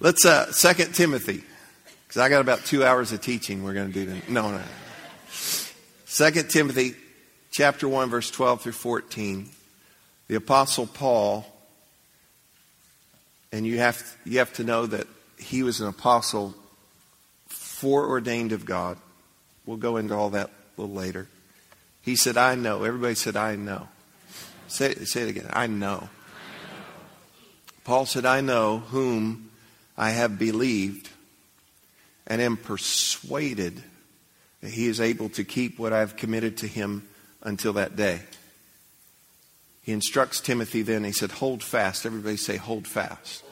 Let's, uh, Second Timothy, because I got about two hours of teaching we're going to do. Then. No, no. Second Timothy, chapter 1, verse 12 through 14. The Apostle Paul, and you have, you have to know that he was an apostle foreordained of God. We'll go into all that a little later. He said, I know. Everybody said, I know. Say, say it again. I know. Paul said, I know whom I have believed and am persuaded that he is able to keep what I have committed to him until that day. He instructs Timothy then, he said, Hold fast. Everybody say, Hold fast.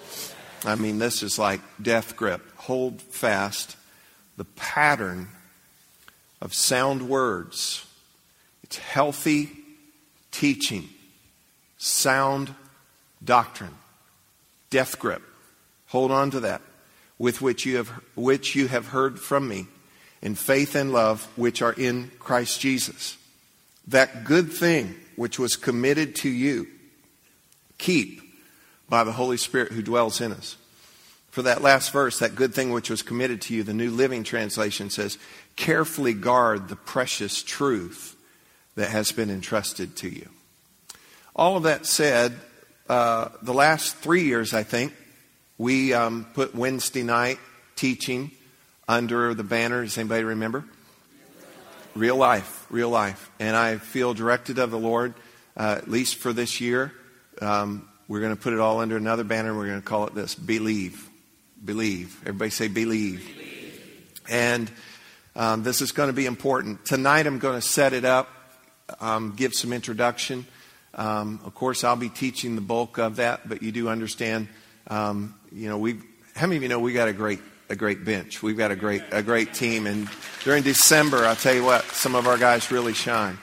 I mean, this is like death grip. Hold fast the pattern of sound words. It's healthy teaching, sound doctrine, death grip. Hold on to that, with which you have, which you have heard from me, in faith and love which are in Christ Jesus. That good thing which was committed to you, keep by the Holy Spirit who dwells in us. For that last verse, that good thing which was committed to you, the New Living Translation says, carefully guard the precious truth that has been entrusted to you. All of that said, uh, the last three years, I think, we um, put Wednesday night teaching under the banner. Does anybody remember? Real life, real life. And I feel directed of the Lord, uh, at least for this year. Um, we're going to put it all under another banner. We're going to call it this Believe. Believe. Everybody say believe. believe. And um, this is going to be important. Tonight I'm going to set it up, um, give some introduction. Um, of course, I'll be teaching the bulk of that, but you do understand, um, you know, we how many of you know we got a great a great bench. We've got a great a great team, and during December, I'll tell you what, some of our guys really shine.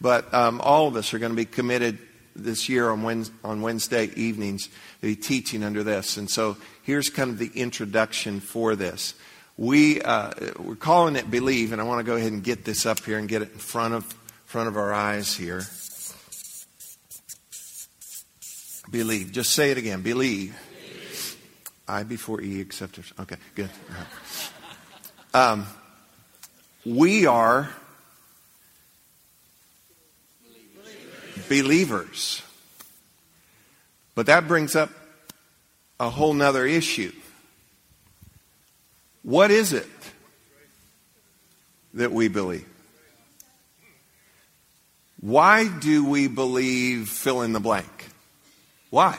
But um, all of us are going to be committed this year on Wednesday, on Wednesday evenings to be teaching under this. And so here's kind of the introduction for this. We uh, we're calling it believe, and I want to go ahead and get this up here and get it in front of front of our eyes here. Believe. Just say it again. Believe. I before E, except okay, good. Um, we are believers. But that brings up a whole nother issue. What is it that we believe? Why do we believe fill in the blank? Why?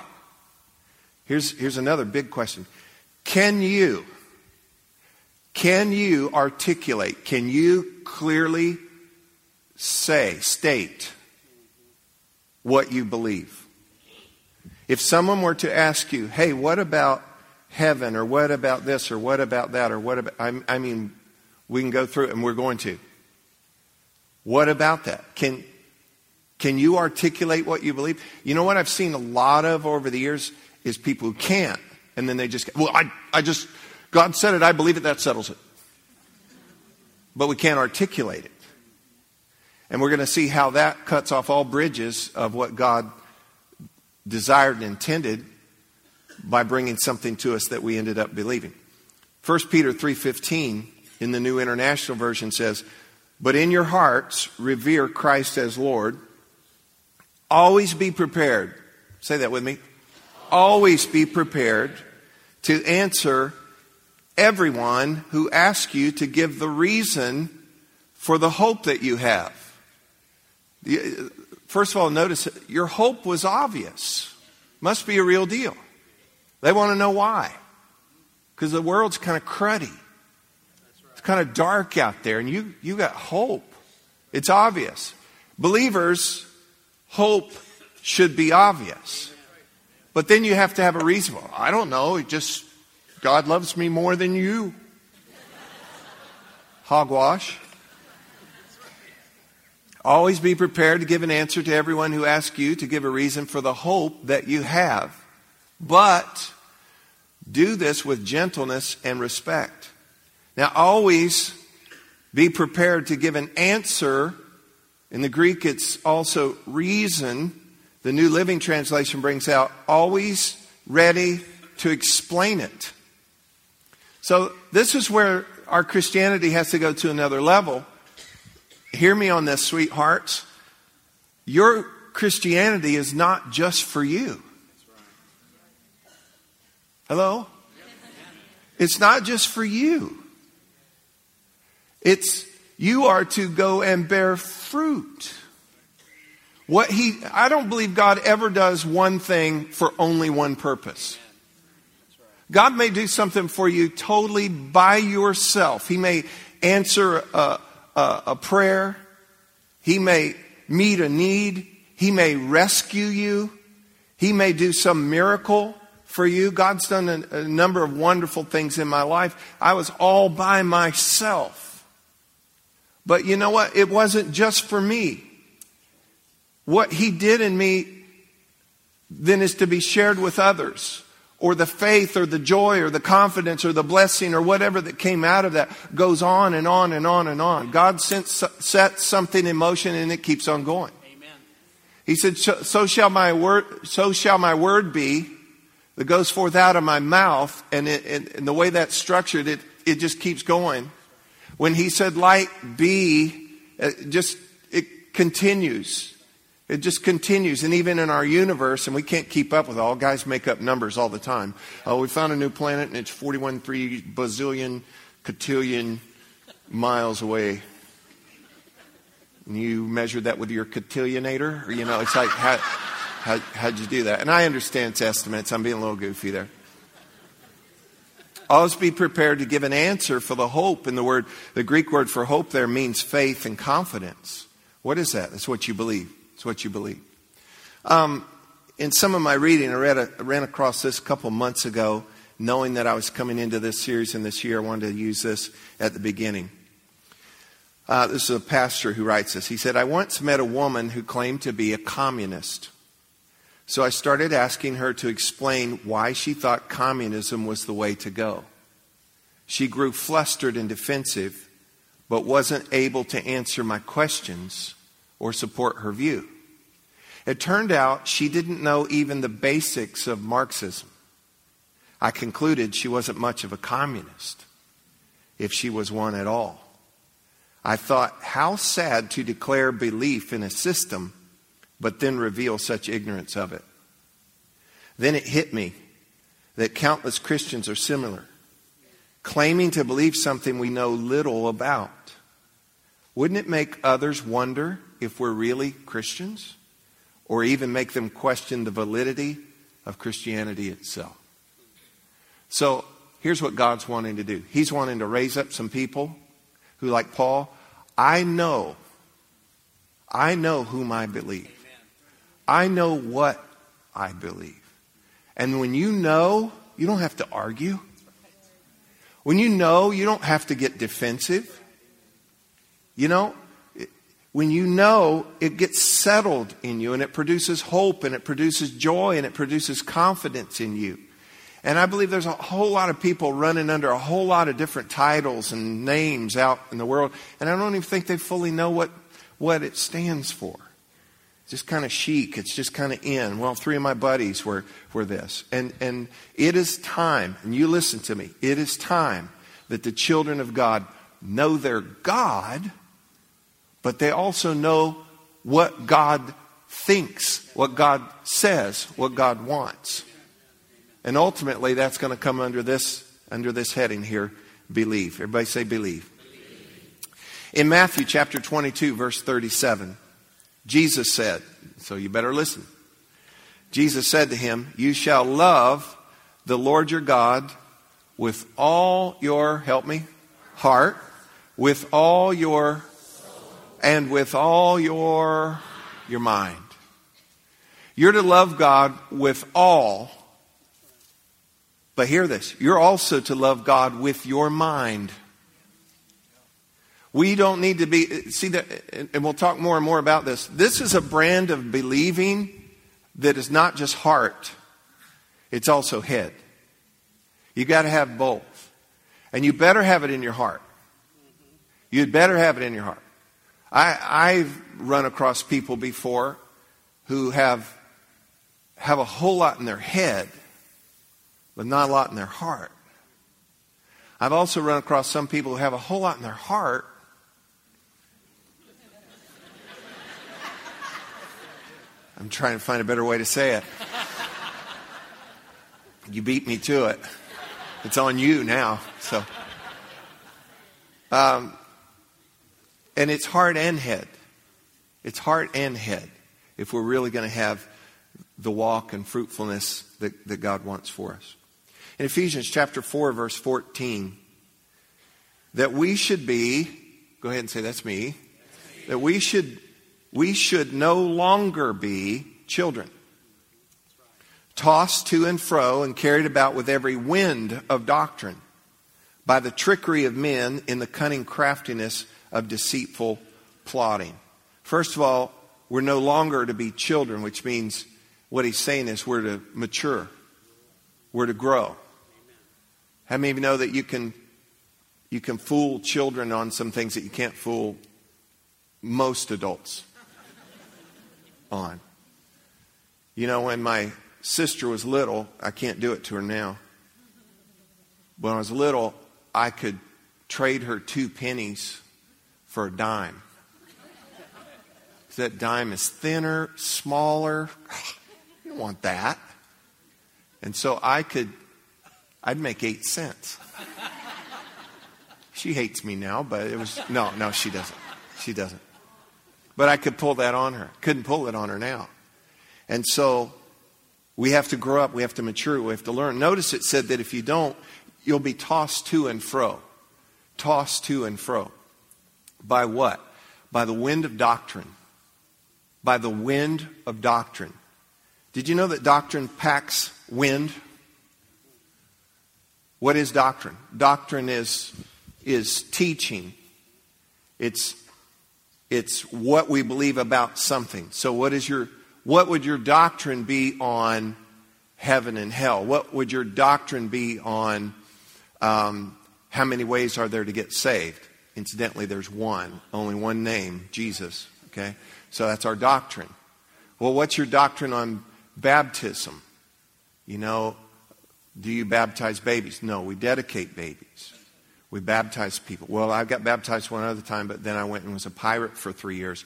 Here's, here's another big question. Can you, can you articulate, can you clearly say, state what you believe? If someone were to ask you, hey, what about heaven, or what about this, or what about that, or what about, I, I mean, we can go through it and we're going to. What about that? Can, can you articulate what you believe? You know what I've seen a lot of over the years? Is people who can't. And then they just, well, I, I just, God said it, I believe it, that settles it. But we can't articulate it. And we're going to see how that cuts off all bridges of what God desired and intended by bringing something to us that we ended up believing. 1 Peter 3:15 in the New International Version says, "But in your hearts revere Christ as Lord. Always be prepared." Say that with me always be prepared to answer everyone who asks you to give the reason for the hope that you have. First of all, notice your hope was obvious. Must be a real deal. They want to know why. Because the world's kind of cruddy. It's kind of dark out there, and you, you got hope. It's obvious. Believers, hope should be obvious. But then you have to have a reason. Well, I don't know. It just, God loves me more than you. Hogwash. Always be prepared to give an answer to everyone who asks you to give a reason for the hope that you have. But do this with gentleness and respect. Now, always be prepared to give an answer. In the Greek, it's also reason the New Living Translation brings out always ready to explain it. So, this is where our Christianity has to go to another level. Hear me on this, sweethearts. Your Christianity is not just for you. Hello? It's not just for you. It's you are to go and bear fruit. What he, I don't believe God ever does one thing for only one purpose. God may do something for you totally by yourself. He may answer a, a, a prayer. He may meet a need. He may rescue you. He may do some miracle for you. God's done a, a number of wonderful things in my life. I was all by myself. But you know what? It wasn't just for me. What He did in me then is to be shared with others. Or the faith or the joy or the confidence or the blessing or whatever that came out of that goes on and on and on and on. God sets something in motion and it keeps on going. Amen. He said, so shall my word, so shall my word be that goes forth out of my mouth. And, it, and the way that's structured, it, it just keeps going. When he said light be, it just, it continues. It just continues. And even in our universe, and we can't keep up with all, guys make up numbers all the time. Oh, we found a new planet and it's 41 3 bazillion, cotillion miles away. And you measured that with your cotillionator? Or, you know, it's like, how, how, how'd you do that? And I understand it's estimates. I'm being a little goofy there. Always be prepared to give an answer for the hope. And the word, the Greek word for hope there means faith and confidence. What is that? That's what you believe. It's what you believe. Um, in some of my reading, I, read a, I ran across this a couple months ago, knowing that I was coming into this series in this year. I wanted to use this at the beginning. Uh, this is a pastor who writes this. He said, I once met a woman who claimed to be a communist. So I started asking her to explain why she thought communism was the way to go. She grew flustered and defensive, but wasn't able to answer my questions or support her view. It turned out she didn't know even the basics of Marxism. I concluded she wasn't much of a communist, if she was one at all. I thought, how sad to declare belief in a system, but then reveal such ignorance of it. Then it hit me that countless Christians are similar, claiming to believe something we know little about. Wouldn't it make others wonder if we're really Christians or even make them question the validity of Christianity itself. So here's what God's wanting to do He's wanting to raise up some people who, like Paul, I know, I know whom I believe. I know what I believe. And when you know, you don't have to argue. When you know, you don't have to get defensive. You know, when you know, it gets settled in you and it produces hope and it produces joy and it produces confidence in you. And I believe there's a whole lot of people running under a whole lot of different titles and names out in the world, and I don't even think they fully know what, what it stands for. It's just kind of chic. It's just kind of in. Well, three of my buddies were, were this. And, and it is time, and you listen to me, it is time that the children of God know their God but they also know what God thinks, what God says, what God wants. And ultimately, that's going to come under this, under this heading here believe. Everybody say believe. In Matthew chapter 22, verse 37, Jesus said, so you better listen. Jesus said to him, You shall love the Lord your God with all your, help me, heart, with all your and with all your, your mind. You're to love God with all. But hear this you're also to love God with your mind. We don't need to be, see that, and we'll talk more and more about this. This is a brand of believing that is not just heart, it's also head. You got to have both. And you better have it in your heart. You'd better have it in your heart. I, I've run across people before who have, have a whole lot in their head, but not a lot in their heart. I've also run across some people who have a whole lot in their heart. I'm trying to find a better way to say it. You beat me to it. It's on you now. So, um, and it's heart and head. It's heart and head if we're really going to have the walk and fruitfulness that, that God wants for us. In Ephesians chapter 4, verse 14, that we should be, go ahead and say, that's me, that we should, we should no longer be children, tossed to and fro and carried about with every wind of doctrine by the trickery of men in the cunning craftiness of deceitful plotting. First of all, we're no longer to be children, which means what he's saying is we're to mature, we're to grow. How many of you know that you can you can fool children on some things that you can't fool most adults on? You know, when my sister was little, I can't do it to her now. When I was little, I could trade her two pennies for a dime. That dime is thinner, smaller. You don't want that. And so I could, I'd make eight cents. She hates me now, but it was, no, no, she doesn't. She doesn't. But I could pull that on her. Couldn't pull it on her now. And so we have to grow up, we have to mature, we have to learn. Notice it said that if you don't, you'll be tossed to and fro. Tossed to and fro. By what? By the wind of doctrine. By the wind of doctrine. Did you know that doctrine packs wind? What is doctrine? Doctrine is, is teaching. It's, it's what we believe about something. So what is your, what would your doctrine be on heaven and hell? What would your doctrine be on um, how many ways are there to get saved? Incidentally, there's one, only one name, Jesus. Okay? So that's our doctrine. Well, what's your doctrine on Baptism. You know, do you baptize babies? No, we dedicate babies. We baptize people. Well, I got baptized one other time, but then I went and was a pirate for three years.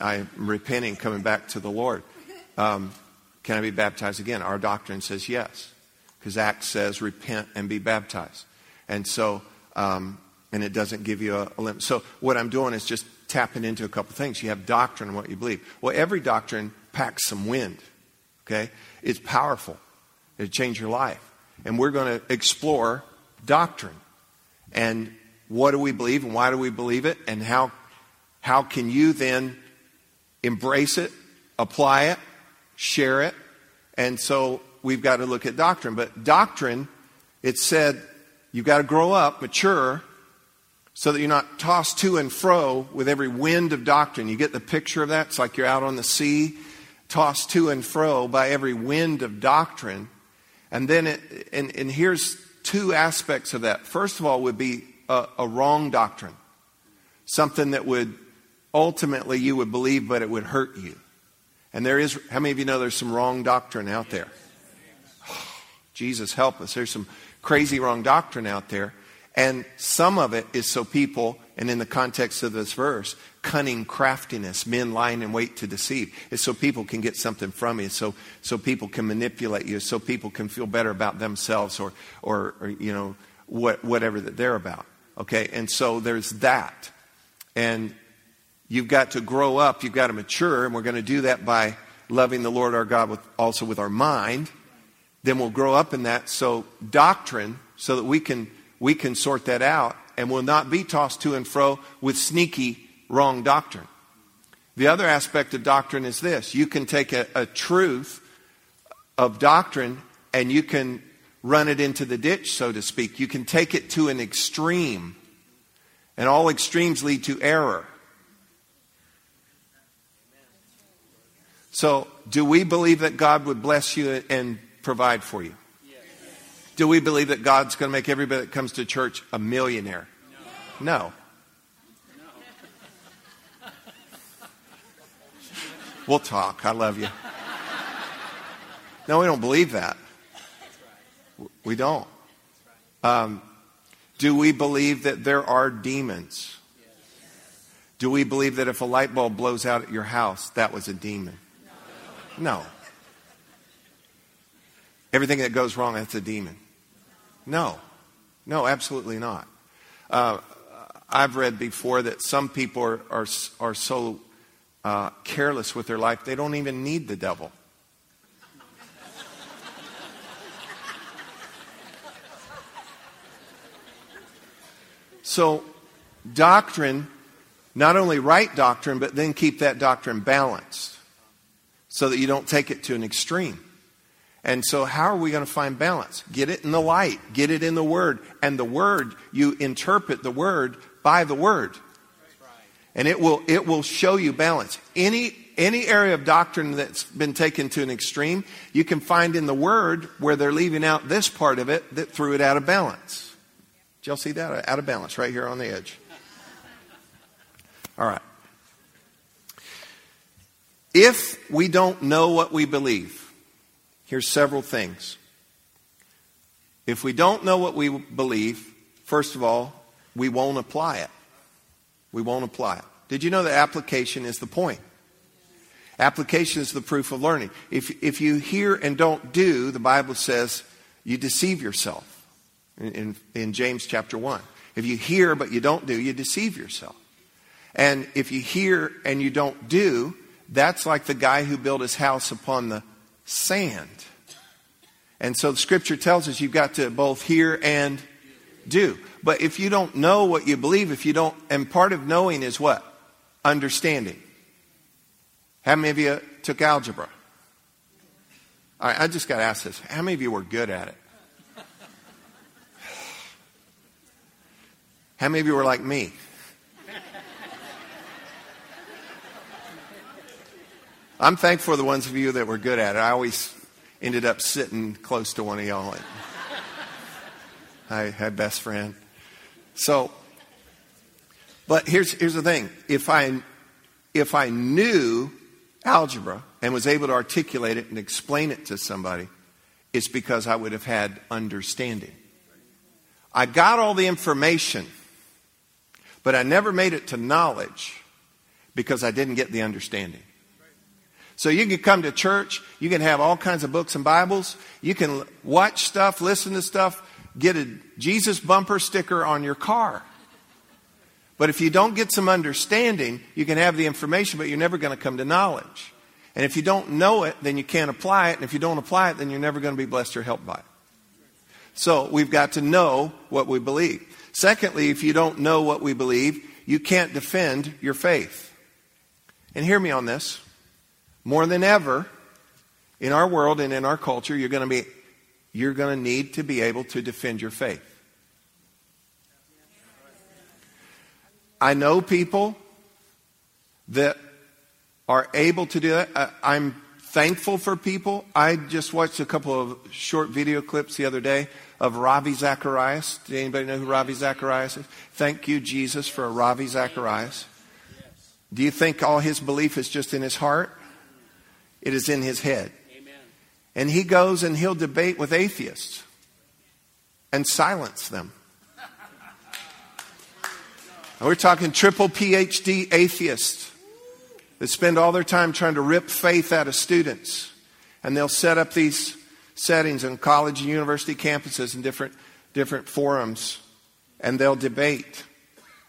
I'm repenting, coming back to the Lord. Um, can I be baptized again? Our doctrine says yes, because Acts says repent and be baptized. And so, um, and it doesn't give you a, a limit. So what I'm doing is just tapping into a couple things. You have doctrine and what you believe. Well, every doctrine packs some wind. Okay? It's powerful. It'll change your life. And we're going to explore doctrine. And what do we believe and why do we believe it? And how, how can you then embrace it, apply it, share it? And so we've got to look at doctrine. But doctrine, it said you've got to grow up, mature, so that you're not tossed to and fro with every wind of doctrine. You get the picture of that? It's like you're out on the sea tossed to and fro by every wind of doctrine. And then, it, and, and here's two aspects of that. First of all, would be a, a wrong doctrine, something that would ultimately you would believe, but it would hurt you. And there is, how many of you know there's some wrong doctrine out there? Jesus help us. There's some crazy wrong doctrine out there. And some of it is so people, and in the context of this verse, cunning craftiness, men lying in wait to deceive. It's so people can get something from you, so, so people can manipulate you, so people can feel better about themselves or, or, or you know, what, whatever that they're about. Okay, and so there's that. And you've got to grow up, you've got to mature, and we're going to do that by loving the Lord our God with, also with our mind. Then we'll grow up in that. So doctrine, so that we can we can sort that out and will not be tossed to and fro with sneaky wrong doctrine. The other aspect of doctrine is this you can take a, a truth of doctrine and you can run it into the ditch, so to speak. You can take it to an extreme, and all extremes lead to error. So, do we believe that God would bless you and provide for you? Do we believe that God's going to make everybody that comes to church a millionaire? No. no. We'll talk. I love you. No, we don't believe that. We don't. Um, Do we believe that there are demons? Do we believe that if a light bulb blows out at your house, that was a demon? No. Everything that goes wrong, that's a demon. No. No, absolutely not. Uh, I've read before that some people are, are, are so uh, careless with their life, they don't even need the devil. So, doctrine, not only right doctrine, but then keep that doctrine balanced so that you don't take it to an extreme. And so, how are we going to find balance? Get it in the light, get it in the Word. And the Word, you interpret the Word by the Word. And it will, it will show you balance. Any, any area of doctrine that's been taken to an extreme, you can find in the Word where they're leaving out this part of it that threw it out of balance. Did y'all see that? Out of balance right here on the edge. All right. If we don't know what we believe, Here's several things. If we don't know what we believe, first of all, we won't apply it. We won't apply it. Did you know that application is the point? Application is the proof of learning. If, if you hear and don't do, the Bible says you deceive yourself in, in, in James chapter 1. If you hear but you don't do, you deceive yourself. And if you hear and you don't do, that's like the guy who built his house upon the sand. And so the scripture tells us you've got to both hear and do. But if you don't know what you believe, if you don't, and part of knowing is what? Understanding. How many of you took algebra? All right, I just got to ask this. How many of you were good at it? How many of you were like me? I'm thankful for the ones of you that were good at it. I always ended up sitting close to one of y'all. I had best friend. So, but here's here's the thing: if I if I knew algebra and was able to articulate it and explain it to somebody, it's because I would have had understanding. I got all the information, but I never made it to knowledge because I didn't get the understanding. So you can come to church, you can have all kinds of books and Bibles, you can watch stuff, listen to stuff, get a Jesus bumper sticker on your car. But if you don't get some understanding, you can have the information, but you're never going to come to knowledge. And if you don't know it, then you can't apply it. And if you don't apply it, then you're never going to be blessed or helped by it. So we've got to know what we believe. Secondly, if you don't know what we believe, you can't defend your faith. And hear me on this. More than ever, in our world and in our culture, you're going to be you're going to need to be able to defend your faith. I know people that are able to do that. I'm thankful for people. I just watched a couple of short video clips the other day of Ravi Zacharias. Did anybody know who Ravi Zacharias is? Thank you, Jesus, for Ravi Zacharias. Do you think all his belief is just in his heart? It is in his head. Amen. And he goes and he'll debate with atheists and silence them. we're talking triple PhD atheists that spend all their time trying to rip faith out of students. And they'll set up these settings on college and university campuses and different, different forums. And they'll debate.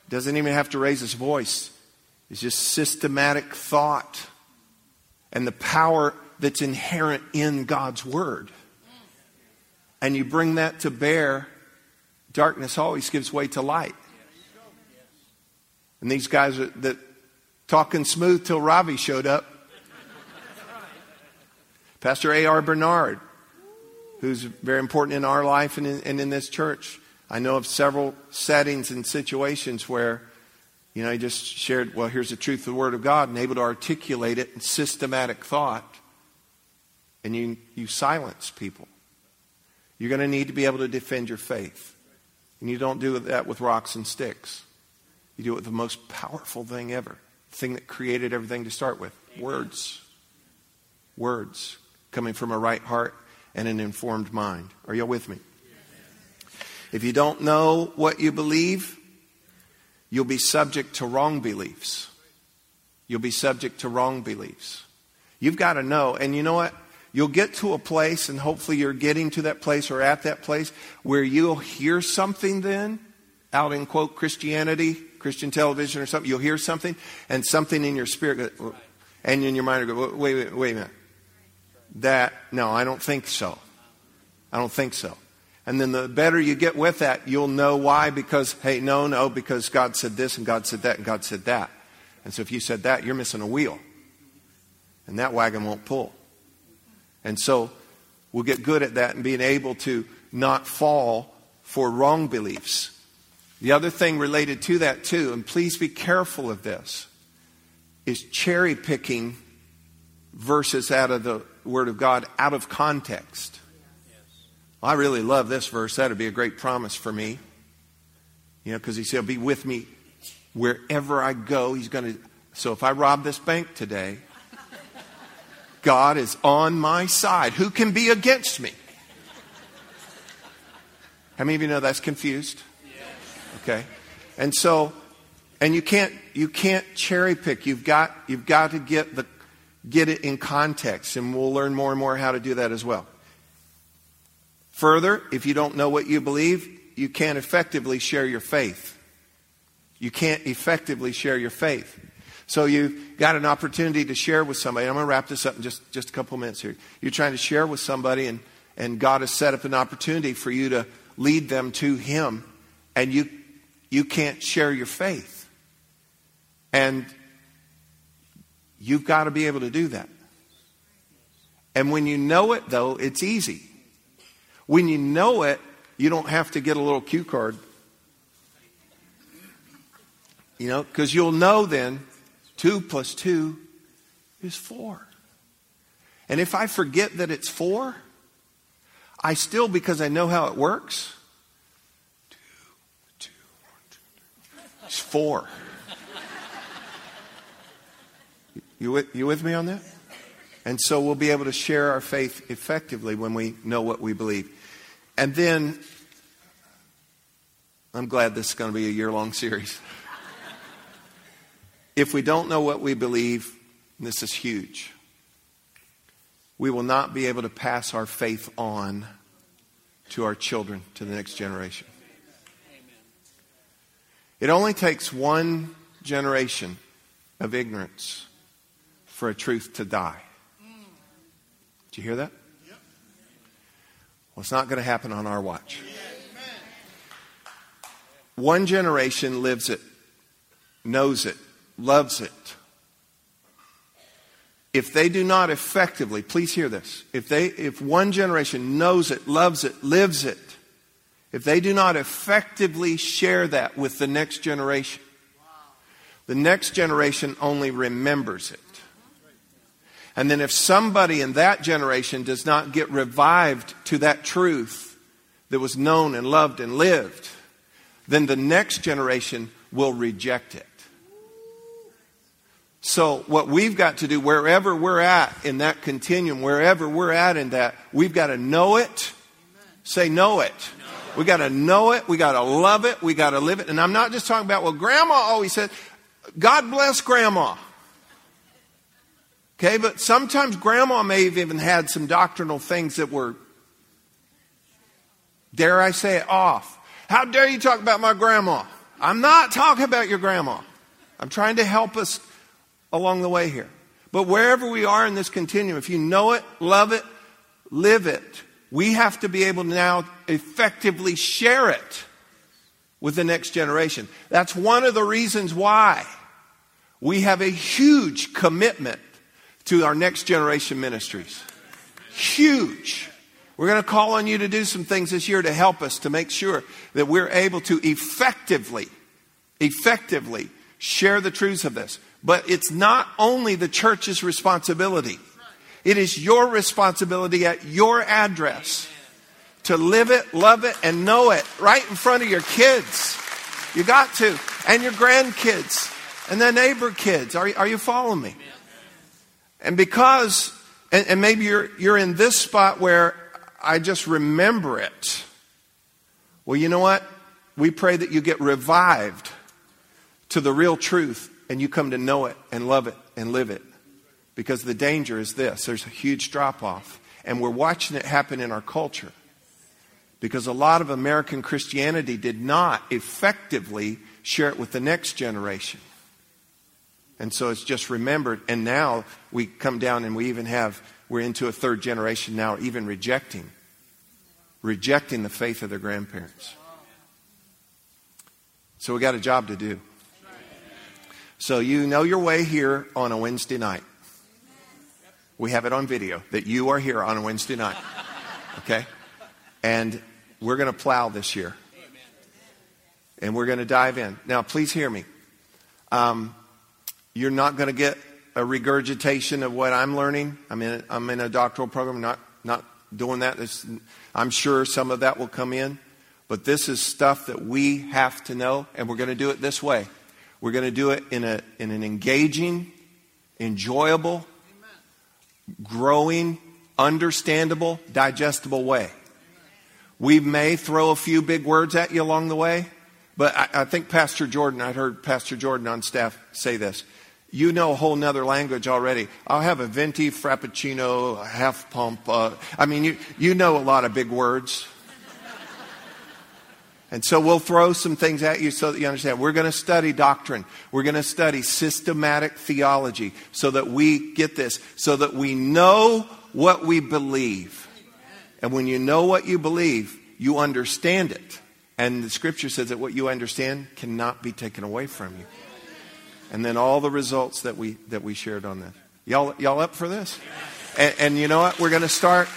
Doesn't even have to raise his voice. It's just systematic thought and the power that's inherent in God's Word. And you bring that to bear, darkness always gives way to light. And these guys are, that talking smooth till Ravi showed up. Pastor A.R. Bernard, who's very important in our life and in, and in this church. I know of several settings and situations where you know, he just shared, well, here's the truth of the Word of God and able to articulate it in systematic thought. And you, you silence people. You're going to need to be able to defend your faith. And you don't do that with rocks and sticks. You do it with the most powerful thing ever, the thing that created everything to start with words. Words coming from a right heart and an informed mind. Are you with me? If you don't know what you believe, you'll be subject to wrong beliefs. You'll be subject to wrong beliefs. You've got to know. And you know what? You'll get to a place, and hopefully you're getting to that place or at that place where you'll hear something then out in quote Christianity, Christian television or something. You'll hear something, and something in your spirit, and in your mind, will go, wait, wait, wait a minute. That, no, I don't think so. I don't think so. And then the better you get with that, you'll know why. Because, hey, no, no, because God said this and God said that and God said that. And so if you said that, you're missing a wheel. And that wagon won't pull. And so we'll get good at that and being able to not fall for wrong beliefs. The other thing related to that, too, and please be careful of this, is cherry picking verses out of the Word of God out of context. I really love this verse. That'd be a great promise for me. You know, because he said, Be with me wherever I go. He's going to. So if I rob this bank today, God is on my side. Who can be against me? How many of you know that's confused? Okay. And so, and you can't, you can't cherry pick. You've got, you've got to get the, get it in context. And we'll learn more and more how to do that as well. Further, if you don't know what you believe, you can't effectively share your faith. You can't effectively share your faith. So you've got an opportunity to share with somebody. I'm going to wrap this up in just, just a couple minutes here. You're trying to share with somebody, and, and God has set up an opportunity for you to lead them to Him, and you, you can't share your faith. And you've got to be able to do that. And when you know it, though, it's easy. When you know it, you don't have to get a little cue card. You know, because you'll know then two plus two is four. And if I forget that it's four, I still, because I know how it works, two, two, one, two, it's four. You with, you with me on that? And so we'll be able to share our faith effectively when we know what we believe. And then, I'm glad this is going to be a year long series. if we don't know what we believe, this is huge, we will not be able to pass our faith on to our children, to the next generation. It only takes one generation of ignorance for a truth to die. Did you hear that? Well, it's not going to happen on our watch. One generation lives it, knows it, loves it. If they do not effectively, please hear this. If they if one generation knows it, loves it, lives it, if they do not effectively share that with the next generation, the next generation only remembers it. And then if somebody in that generation does not get revived to that truth that was known and loved and lived, then the next generation will reject it. So, what we've got to do, wherever we're at in that continuum, wherever we're at in that, we've got to know it. Say, know it. We got to know it. We got to love it. We got to live it. And I'm not just talking about, well, grandma always said, God bless grandma. Okay, but sometimes grandma may have even had some doctrinal things that were, dare I say it, off. How dare you talk about my grandma? I'm not talking about your grandma. I'm trying to help us along the way here. But wherever we are in this continuum, if you know it, love it, live it, we have to be able to now effectively share it with the next generation. That's one of the reasons why we have a huge commitment to our next generation ministries. Huge. We're going to call on you to do some things this year to help us to make sure that we're able to effectively, effectively share the truths of this. But it's not only the church's responsibility. It is your responsibility at your address to live it, love it, and know it right in front of your kids. You got to. And your grandkids and the neighbor kids. Are, are you following me? And because, and, and maybe you're, you're in this spot where I just remember it. Well, you know what? We pray that you get revived to the real truth and you come to know it and love it and live it. Because the danger is this there's a huge drop off. And we're watching it happen in our culture. Because a lot of American Christianity did not effectively share it with the next generation. And so it's just remembered. And now we come down and we even have, we're into a third generation now, even rejecting, rejecting the faith of their grandparents. So we got a job to do. So you know your way here on a Wednesday night. We have it on video that you are here on a Wednesday night. Okay? And we're going to plow this year. And we're going to dive in. Now, please hear me. Um, you're not going to get a regurgitation of what I'm learning. I'm in, I'm in a doctoral program, not, not doing that. I'm sure some of that will come in. But this is stuff that we have to know, and we're going to do it this way. We're going to do it in, a, in an engaging, enjoyable, growing, understandable, digestible way. We may throw a few big words at you along the way, but I, I think Pastor Jordan, I heard Pastor Jordan on staff say this. You know a whole nother language already. I'll have a venti, frappuccino, half pump. Uh, I mean, you, you know a lot of big words. And so we'll throw some things at you so that you understand. We're going to study doctrine. We're going to study systematic theology so that we get this, so that we know what we believe. And when you know what you believe, you understand it. And the scripture says that what you understand cannot be taken away from you. And then all the results that we that we shared on that. Y'all y'all up for this? And, and you know what? We're going to start.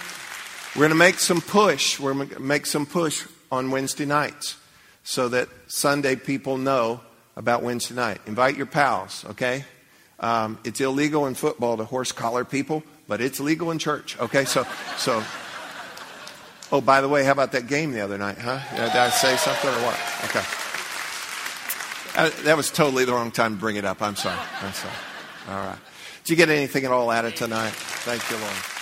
We're going to make some push. We're going to make some push on Wednesday nights so that Sunday people know about Wednesday night. Invite your pals, okay? Um, it's illegal in football to horse collar people, but it's legal in church, okay? So, so. Oh, by the way, how about that game the other night, huh? Did I say something or what? Okay. Uh, that was totally the wrong time to bring it up. I'm sorry. I'm sorry. All right. Did you get anything at all out of tonight? Thank you, Lord.